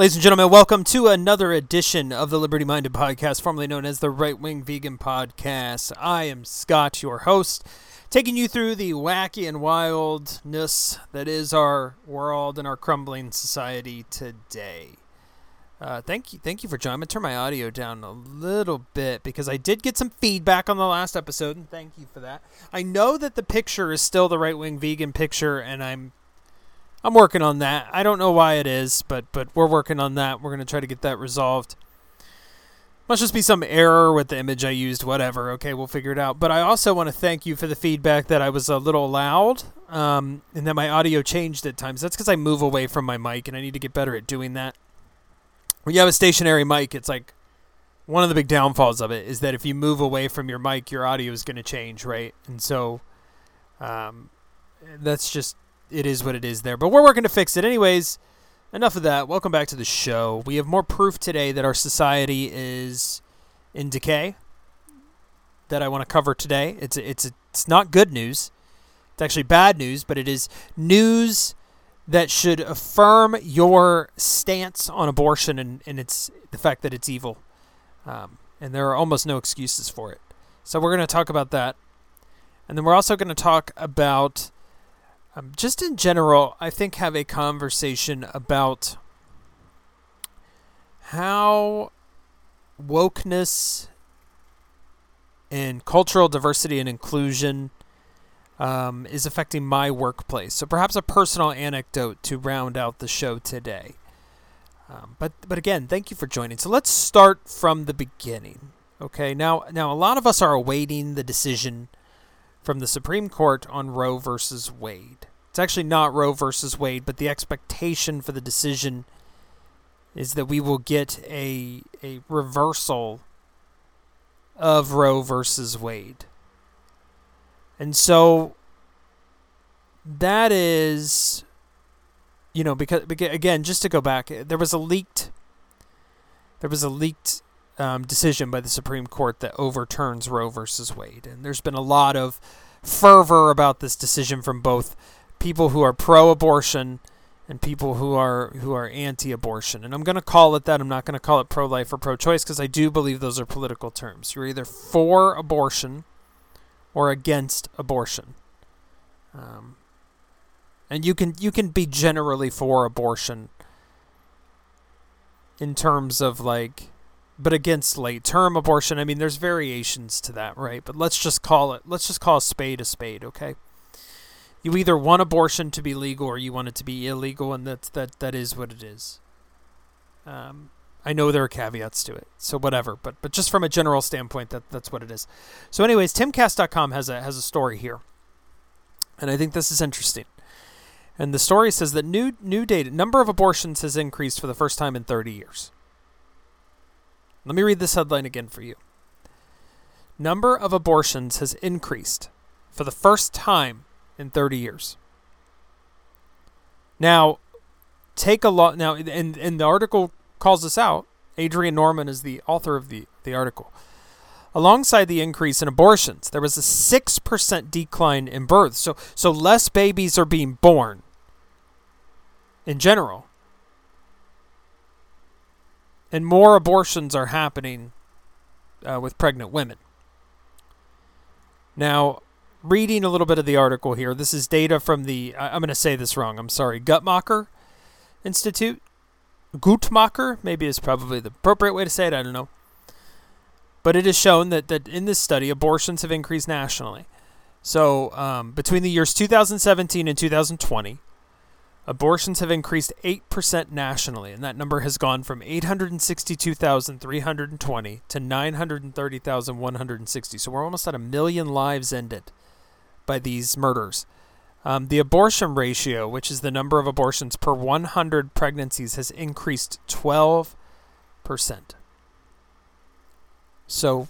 Ladies and gentlemen, welcome to another edition of the Liberty Minded Podcast, formerly known as the Right Wing Vegan Podcast. I am Scott, your host, taking you through the wacky and wildness that is our world and our crumbling society today. Uh, thank you, thank you for joining. I'm gonna turn my audio down a little bit because I did get some feedback on the last episode, and thank you for that. I know that the picture is still the right wing vegan picture, and I'm I'm working on that. I don't know why it is, but but we're working on that. We're gonna try to get that resolved. Must just be some error with the image I used. Whatever. Okay, we'll figure it out. But I also want to thank you for the feedback that I was a little loud, um, and that my audio changed at times. That's because I move away from my mic, and I need to get better at doing that. When you have a stationary mic, it's like one of the big downfalls of it is that if you move away from your mic, your audio is going to change, right? And so, um, that's just it is what it is there. But we're working to fix it. Anyways, enough of that. Welcome back to the show. We have more proof today that our society is in decay that I want to cover today. It's it's it's not good news. It's actually bad news, but it is news that should affirm your stance on abortion and, and it's the fact that it's evil. Um, and there are almost no excuses for it. So we're going to talk about that. And then we're also going to talk about um, just in general, I think have a conversation about how wokeness and cultural diversity and inclusion um, is affecting my workplace. So perhaps a personal anecdote to round out the show today. Um, but but again, thank you for joining. So let's start from the beginning. Okay, now now a lot of us are awaiting the decision from the Supreme Court on Roe versus Wade. It's actually not Roe versus Wade, but the expectation for the decision is that we will get a a reversal of Roe versus Wade. And so that is you know because, because again just to go back there was a leaked there was a leaked um, decision by the Supreme Court that overturns Roe versus Wade. And there's been a lot of fervor about this decision from both people who are pro-abortion and people who are who are anti-abortion. And I'm going to call it that. I'm not going to call it pro-life or pro-choice because I do believe those are political terms. You're either for abortion or against abortion. Um, and you can you can be generally for abortion in terms of like but against late term abortion. I mean, there's variations to that, right? But let's just call it, let's just call a spade a spade, okay? You either want abortion to be legal or you want it to be illegal, and that's, that, that is what it is. Um, I know there are caveats to it, so whatever. But but just from a general standpoint, that that's what it is. So, anyways, timcast.com has a has a story here, and I think this is interesting. And the story says that new new data number of abortions has increased for the first time in 30 years. Let me read this headline again for you. Number of abortions has increased for the first time in 30 years. Now, take a lot now and and the article calls this out. Adrian Norman is the author of the, the article. Alongside the increase in abortions, there was a 6% decline in births. So so less babies are being born in general and more abortions are happening uh, with pregnant women. Now, reading a little bit of the article here, this is data from the, I'm going to say this wrong, I'm sorry, Guttmacher Institute. Guttmacher, maybe is probably the appropriate way to say it, I don't know. But it is shown that, that in this study, abortions have increased nationally. So, um, between the years 2017 and 2020, Abortions have increased 8% nationally, and that number has gone from 862,320 to 930,160. So we're almost at a million lives ended by these murders. Um, the abortion ratio, which is the number of abortions per 100 pregnancies, has increased 12%. So,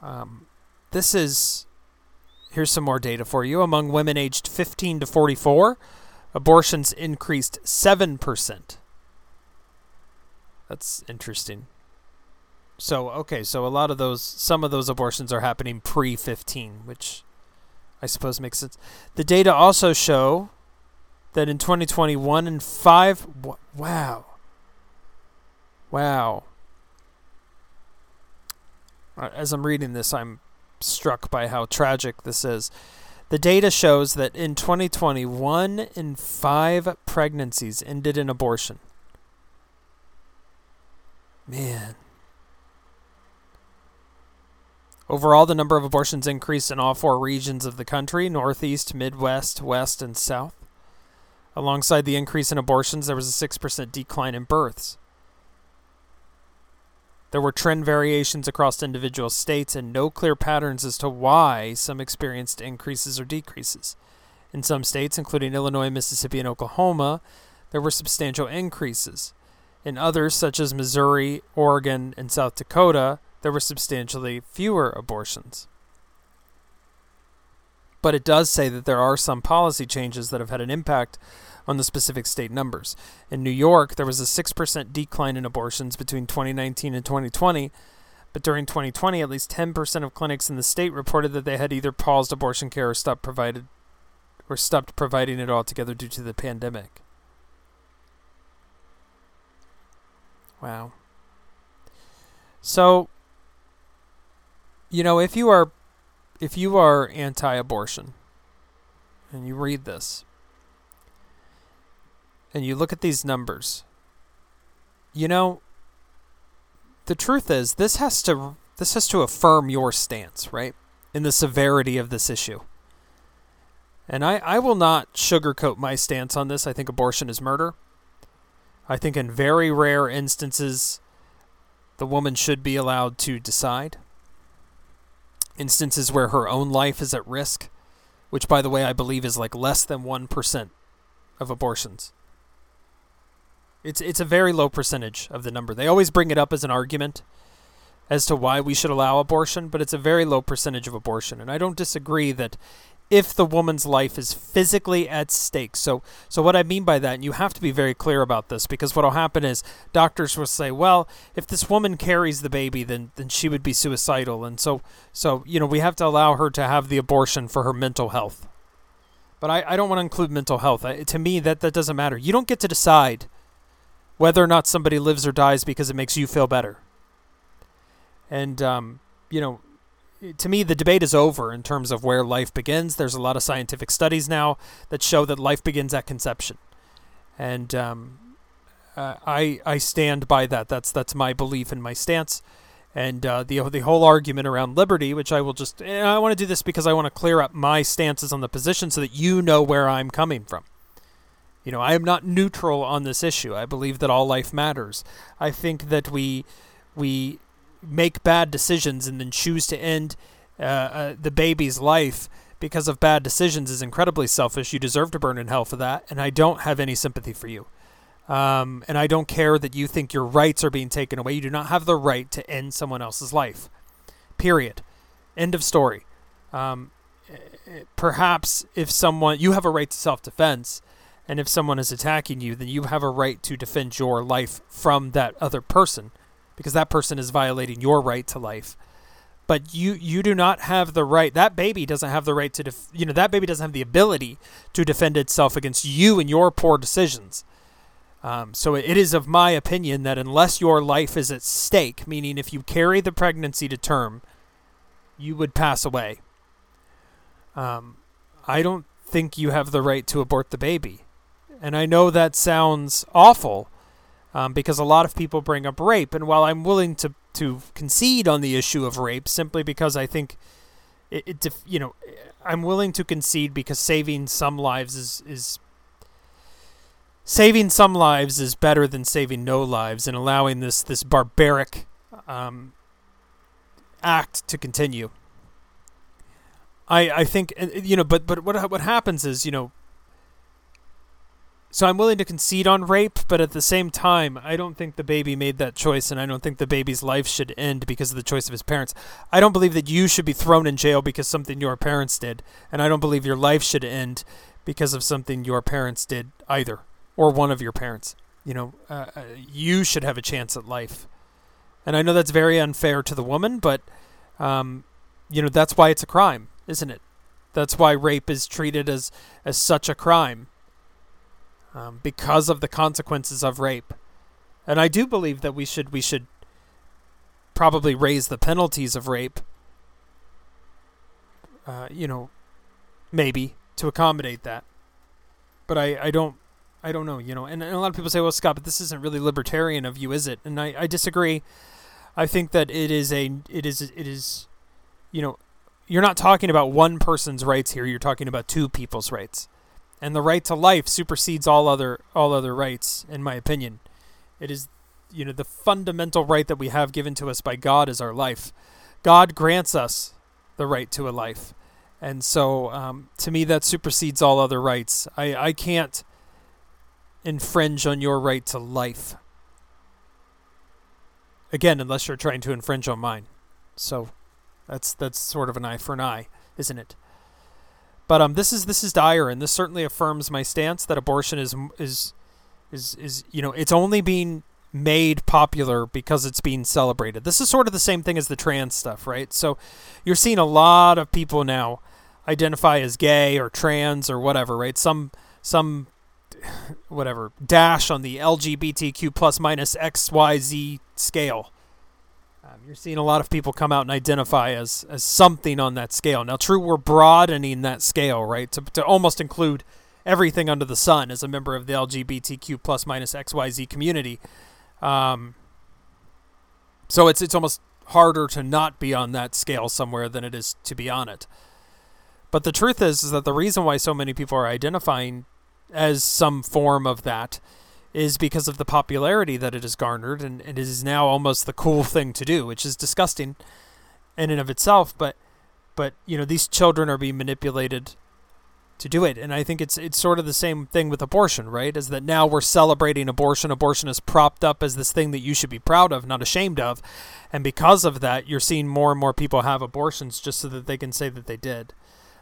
um, this is. Here's some more data for you. Among women aged 15 to 44, abortions increased 7%. That's interesting. So, okay, so a lot of those, some of those abortions are happening pre 15, which I suppose makes sense. The data also show that in 2021 and 5, wow, Wow. Uh, as I'm reading this, I'm struck by how tragic this is. The data shows that in 2020, one in five pregnancies ended in abortion. Man. Overall, the number of abortions increased in all four regions of the country Northeast, Midwest, West, and South. Alongside the increase in abortions, there was a 6% decline in births. There were trend variations across individual states and no clear patterns as to why some experienced increases or decreases. In some states, including Illinois, Mississippi, and Oklahoma, there were substantial increases. In others, such as Missouri, Oregon, and South Dakota, there were substantially fewer abortions. But it does say that there are some policy changes that have had an impact on the specific state numbers. In New York, there was a 6% decline in abortions between 2019 and 2020, but during 2020, at least 10% of clinics in the state reported that they had either paused abortion care or stopped provided or stopped providing it altogether due to the pandemic. Wow. So, you know, if you are if you are anti-abortion and you read this, and you look at these numbers, you know, the truth is this has to this has to affirm your stance, right? In the severity of this issue. And I, I will not sugarcoat my stance on this. I think abortion is murder. I think in very rare instances, the woman should be allowed to decide. Instances where her own life is at risk, which, by the way, I believe is like less than 1% of abortions. It's it's a very low percentage of the number. They always bring it up as an argument as to why we should allow abortion, but it's a very low percentage of abortion. And I don't disagree that if the woman's life is physically at stake. So so what I mean by that, and you have to be very clear about this because what'll happen is doctors will say, well, if this woman carries the baby, then then she would be suicidal. And so so you know, we have to allow her to have the abortion for her mental health. But I, I don't want to include mental health. I, to me, that, that doesn't matter. You don't get to decide whether or not somebody lives or dies because it makes you feel better. And, um, you know, to me, the debate is over in terms of where life begins. There's a lot of scientific studies now that show that life begins at conception. And um, uh, I, I stand by that. That's, that's my belief and my stance. And uh, the, the whole argument around liberty, which I will just, I want to do this because I want to clear up my stances on the position so that you know where I'm coming from. You know, I am not neutral on this issue. I believe that all life matters. I think that we we make bad decisions and then choose to end uh, uh, the baby's life because of bad decisions is incredibly selfish. You deserve to burn in hell for that, and I don't have any sympathy for you. Um, and I don't care that you think your rights are being taken away. You do not have the right to end someone else's life. Period. End of story. Um, eh, perhaps if someone you have a right to self-defense and if someone is attacking you, then you have a right to defend your life from that other person because that person is violating your right to life. But you you do not have the right. That baby doesn't have the right to def, you know that baby doesn't have the ability to defend itself against you and your poor decisions. Um, so it is of my opinion that unless your life is at stake, meaning if you carry the pregnancy to term, you would pass away. Um, I don't think you have the right to abort the baby. And I know that sounds awful um, because a lot of people bring up rape. And while I'm willing to, to concede on the issue of rape simply because I think it, it you know, I'm willing to concede because saving some lives is, is saving some lives is better than saving no lives and allowing this this barbaric um, act to continue. I I think you know, but but what what happens is you know so I'm willing to concede on rape, but at the same time, I don't think the baby made that choice, and I don't think the baby's life should end because of the choice of his parents. I don't believe that you should be thrown in jail because something your parents did, and I don't believe your life should end because of something your parents did either, or one of your parents. You know, uh, uh you should have a chance at life, and I know that's very unfair to the woman, but um, you know that's why it's a crime, isn't it? That's why rape is treated as as such a crime um, because of the consequences of rape. and I do believe that we should we should probably raise the penalties of rape. Uh, you know, maybe to accommodate that, but I I don't I don't know. You know, and, and a lot of people say, well, Scott, but this isn't really libertarian of you, is it? And I I disagree. I think that it is a it is it is, you know, you're not talking about one person's rights here. You're talking about two people's rights, and the right to life supersedes all other all other rights, in my opinion. It is, you know, the fundamental right that we have given to us by God is our life. God grants us the right to a life, and so um, to me that supersedes all other rights. I I can't infringe on your right to life. Again, unless you're trying to infringe on mine. So that's that's sort of an eye for an eye, isn't it? But um, this is this is dire, and this certainly affirms my stance that abortion is is is is you know it's only being made popular because it's being celebrated. This is sort of the same thing as the trans stuff, right? So you're seeing a lot of people now identify as gay or trans or whatever, right? Some some whatever dash on the LGBTQ plus minus XYZ scale. Um, you're seeing a lot of people come out and identify as, as something on that scale. Now, true, we're broadening that scale, right, to, to almost include everything under the sun as a member of the LGBTQ plus minus XYZ community. Um, so it's it's almost harder to not be on that scale somewhere than it is to be on it. But the truth is, is that the reason why so many people are identifying as some form of that is because of the popularity that it has garnered, and it is now almost the cool thing to do, which is disgusting in and of itself. But, but you know, these children are being manipulated to do it, and I think it's it's sort of the same thing with abortion, right? Is that now we're celebrating abortion? Abortion is propped up as this thing that you should be proud of, not ashamed of, and because of that, you're seeing more and more people have abortions just so that they can say that they did.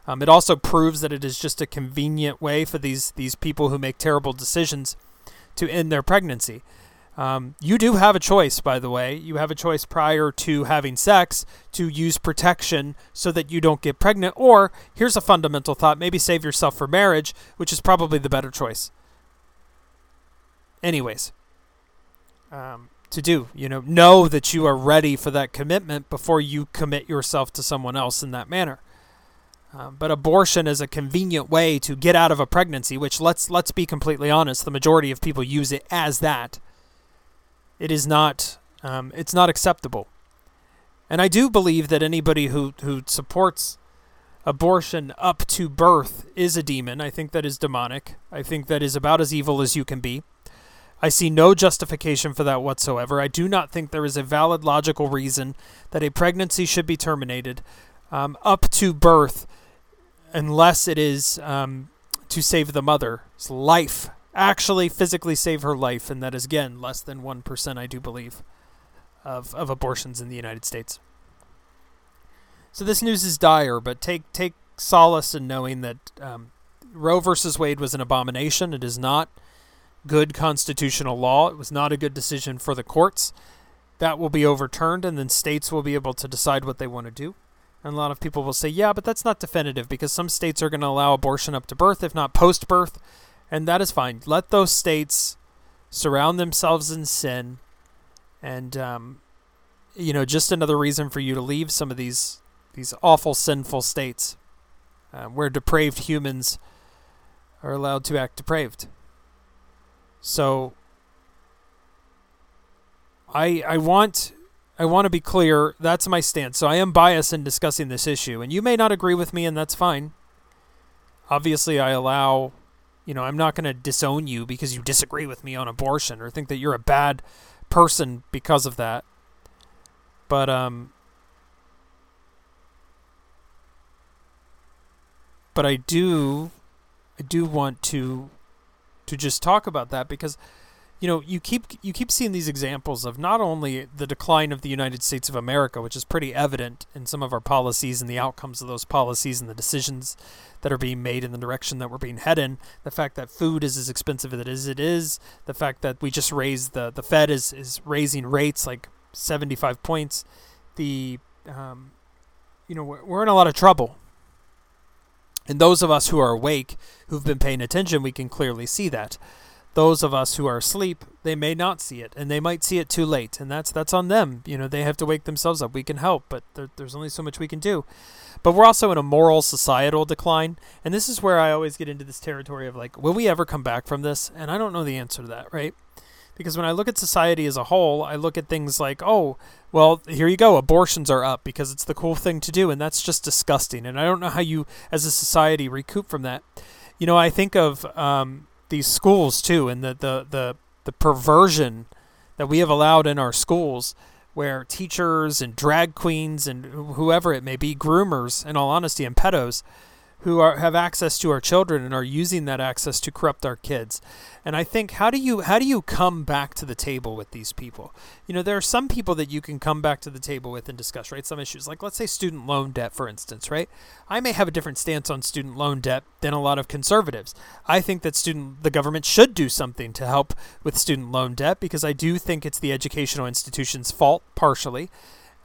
Um, it also proves that it is just a convenient way for these these people who make terrible decisions to end their pregnancy. Um, you do have a choice, by the way. You have a choice prior to having sex to use protection so that you don't get pregnant. Or here's a fundamental thought maybe save yourself for marriage, which is probably the better choice. Anyways, um, to do, you know, know that you are ready for that commitment before you commit yourself to someone else in that manner. Um, but abortion is a convenient way to get out of a pregnancy, which let's let's be completely honest, the majority of people use it as that. It is not um, it's not acceptable, and I do believe that anybody who who supports abortion up to birth is a demon. I think that is demonic. I think that is about as evil as you can be. I see no justification for that whatsoever. I do not think there is a valid logical reason that a pregnancy should be terminated um, up to birth unless it is um, to save the mother's life, actually physically save her life, and that is again less than one percent, I do believe, of of abortions in the United States. So this news is dire, but take take solace in knowing that um, Roe versus Wade was an abomination. It is not good constitutional law. It was not a good decision for the courts. That will be overturned, and then states will be able to decide what they want to do. And a lot of people will say, yeah, but that's not definitive because some states are going to allow abortion up to birth, if not post birth. And that is fine. Let those states surround themselves in sin. And, um, you know, just another reason for you to leave some of these, these awful, sinful states uh, where depraved humans are allowed to act depraved. So, I, I want I want to be clear. That's my stance. So I am biased in discussing this issue, and you may not agree with me, and that's fine. Obviously, I allow, you know, I'm not going to disown you because you disagree with me on abortion or think that you're a bad person because of that. But um, but I do, I do want to, to just talk about that because you know, you keep you keep seeing these examples of not only the decline of the United States of America, which is pretty evident in some of our policies and the outcomes of those policies and the decisions that are being made in the direction that we're being headed. The fact that food is as expensive as it is, the fact that we just raised the the Fed is is raising rates like 75 points. The um, you know, we're, we're in a lot of trouble. And those of us who are awake, who've been paying attention, we can clearly see that. Those of us who are asleep, they may not see it, and they might see it too late, and that's that's on them. You know, they have to wake themselves up. We can help, but there, there's only so much we can do. But we're also in a moral societal decline, and this is where I always get into this territory of like, will we ever come back from this? And I don't know the answer to that, right? Because when I look at society as a whole, I look at things like, oh, well, here you go, abortions are up because it's the cool thing to do, and that's just disgusting. And I don't know how you, as a society, recoup from that. You know, I think of um, these schools too, and the, the the the perversion that we have allowed in our schools, where teachers and drag queens and whoever it may be, groomers, in all honesty, and pedos, who are, have access to our children and are using that access to corrupt our kids. And I think how do you how do you come back to the table with these people? You know, there are some people that you can come back to the table with and discuss, right? Some issues like let's say student loan debt for instance, right? I may have a different stance on student loan debt than a lot of conservatives. I think that student the government should do something to help with student loan debt because I do think it's the educational institution's fault partially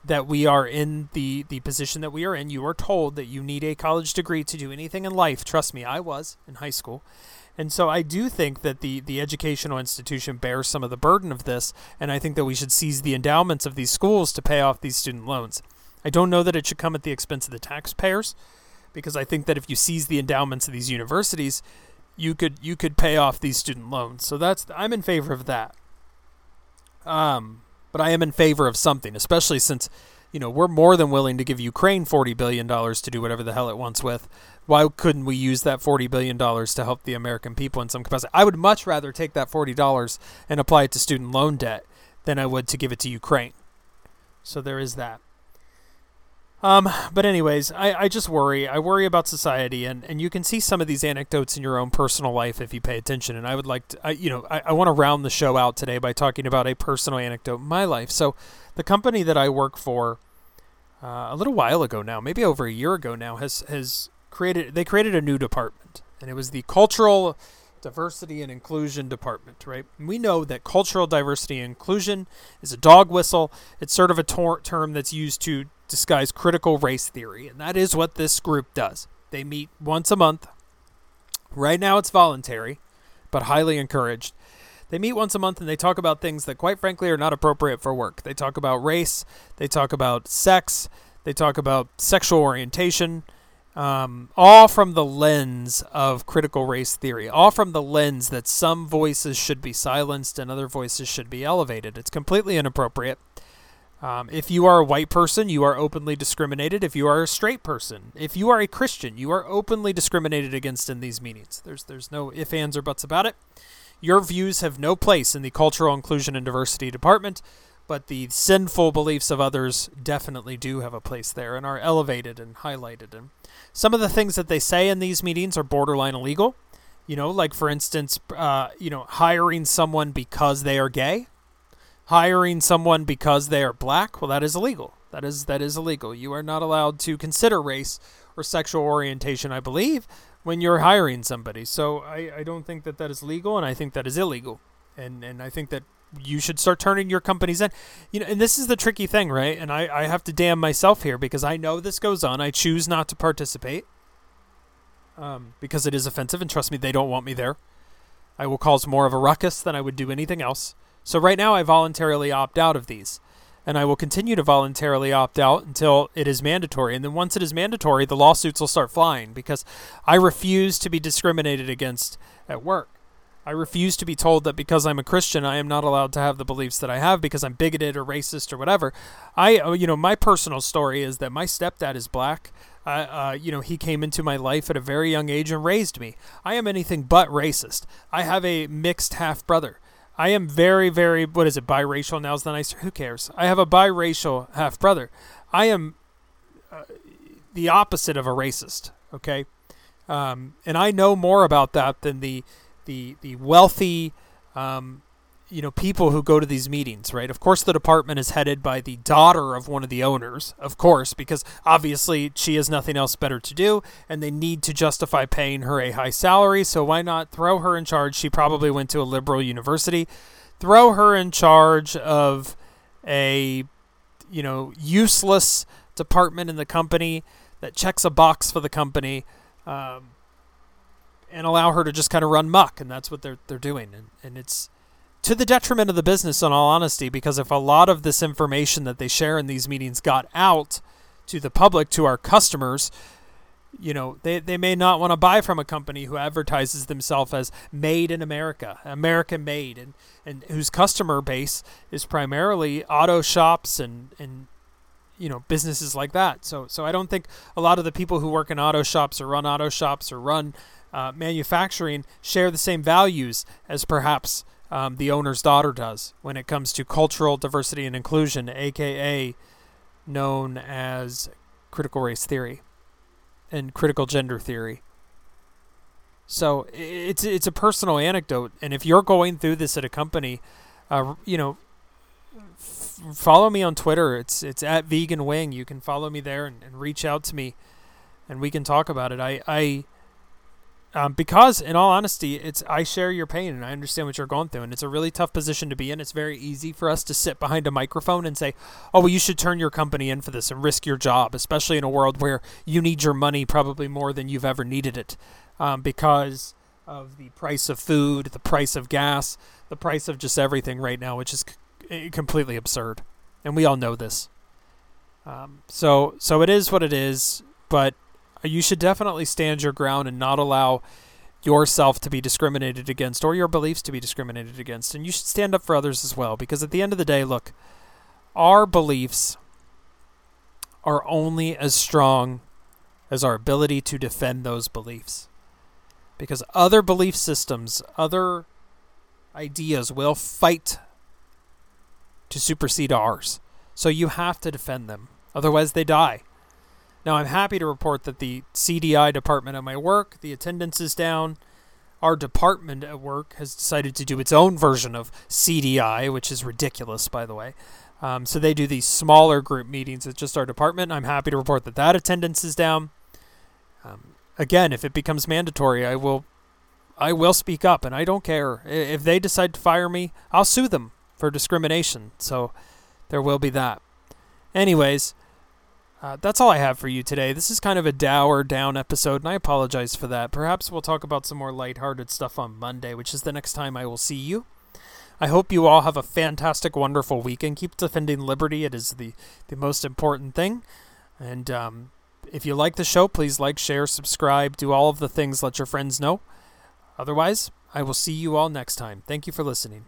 that we are in the the position that we are in. You are told that you need a college degree to do anything in life. Trust me, I was in high school. And so I do think that the, the educational institution bears some of the burden of this, and I think that we should seize the endowments of these schools to pay off these student loans. I don't know that it should come at the expense of the taxpayers, because I think that if you seize the endowments of these universities, you could you could pay off these student loans. So that's I'm in favor of that. Um, but I am in favor of something, especially since, you know, we're more than willing to give Ukraine $40 billion to do whatever the hell it wants with. Why couldn't we use that $40 billion to help the American people in some capacity? I would much rather take that $40 and apply it to student loan debt than I would to give it to Ukraine. So there is that. Um, but anyways, I, I just worry. I worry about society, and, and you can see some of these anecdotes in your own personal life if you pay attention. And I would like to, I, you know, I, I want to round the show out today by talking about a personal anecdote in my life. So, the company that I work for, uh, a little while ago now, maybe over a year ago now, has has created. They created a new department, and it was the cultural diversity and inclusion department. Right? We know that cultural diversity and inclusion is a dog whistle. It's sort of a tor- term that's used to disguise critical race theory, and that is what this group does. They meet once a month. Right now it's voluntary, but highly encouraged. They meet once a month and they talk about things that, quite frankly, are not appropriate for work. They talk about race, they talk about sex, they talk about sexual orientation, um, all from the lens of critical race theory, all from the lens that some voices should be silenced and other voices should be elevated. It's completely inappropriate. Um, if you are a white person, you are openly discriminated. If you are a straight person, if you are a Christian, you are openly discriminated against in these meetings. There's there's no ifs, ands, or buts about it. Your views have no place in the cultural inclusion and diversity department, but the sinful beliefs of others definitely do have a place there and are elevated and highlighted. And some of the things that they say in these meetings are borderline illegal. You know, like for instance, uh, you know, hiring someone because they are gay hiring someone because they are black, well, that is illegal. That is that is illegal. You are not allowed to consider race or sexual orientation, I believe, when you're hiring somebody. So I, I don't think that that is legal, and I think that is illegal. And and I think that you should start turning your companies in. You know, and this is the tricky thing, right? And I, I have to damn myself here because I know this goes on. I choose not to participate um, because it is offensive, and trust me, they don't want me there. I will cause more of a ruckus than I would do anything else. So right now I voluntarily opt out of these. And I will continue to voluntarily opt out until it is mandatory. And then once it is mandatory, the lawsuits will start flying because I refuse to be discriminated against at work. I refuse to be told that because I'm a Christian, I am not allowed to have the beliefs that I have because I'm bigoted or racist or whatever. I, uh, you know, my personal story is that my stepdad is black. Uh, uh, you know, he came into my life at a very young age and raised me. I am anything but racist. I have a mixed half brother. I am very, very, what is it, biracial now is the nicer. Who cares? I have a biracial half brother. I am uh, the opposite of a racist, okay? Um, and I know more about that than the, the, the wealthy, um, you know people who go to these meetings right? Of course the department is headed by the daughter of one of the owners of course because obviously she has nothing else better to do and they need to justify paying her a high salary so why not throw her in charge? She probably went to a liberal university. Throw her in charge of a you know useless department in the company that checks a box for the company um, and allow her to just kind of run muck, and that's what they're they're doing, and and it's to the detriment of the business, in all honesty, because if a lot of this information that they share in these meetings got out to the public, to our customers, you know, they, they may not want to buy from a company who advertises themselves as made in America, American made, and, and whose customer base is primarily auto shops and, and you know businesses like that. So so I don't think a lot of the people who work in auto shops or run auto shops or run uh, manufacturing share the same values as perhaps um, the owner's daughter does when it comes to cultural diversity and inclusion, aka known as critical race theory and critical gender theory. So it's it's a personal anecdote, and if you're going through this at a company, uh, you know, f- follow me on Twitter. It's it's at Vegan Wing. You can follow me there and, and reach out to me, and we can talk about it. I I um, because in all honesty it's i share your pain and i understand what you're going through and it's a really tough position to be in. It's very easy for us to sit behind a microphone and say oh well you should turn your company in for this and risk your job especially in a world where you need your money probably more than you've ever needed it. Um, because of the price of food the price of gas the price of just everything right now which is c- eh, completely absurd. And we all know this. Um, so so it is what it is but Uh, you should definitely stand your ground and not allow yourself to be discriminated against or your beliefs to be discriminated against. And you should stand up for others as well because at the end of the day, look, our beliefs are only as strong as our ability to defend those beliefs. Because other belief systems, other ideas will fight to supersede ours. So you have to defend them. Otherwise, they die. Now, I'm happy to report that the CDI department at my work, the attendance is down. Our department at work has decided to do its own version of CDI, which is ridiculous, by the way. Um, so they do these smaller group meetings at just our department. I'm happy to report that that attendance is down. Um, again, if it becomes mandatory, I will, I will speak up, and I don't care if they decide to fire me. I'll sue them for discrimination. So there will be that. Anyways, uh, that's all I have for you today. This is kind of a dour, down episode, and I apologize for that. Perhaps we'll talk about some more lighthearted stuff on Monday, which is the next time I will see you. I hope you all have a fantastic, wonderful weekend. Keep defending liberty, it is the, the most important thing. And um, if you like the show, please like, share, subscribe, do all of the things, let your friends know. Otherwise, I will see you all next time. Thank you for listening.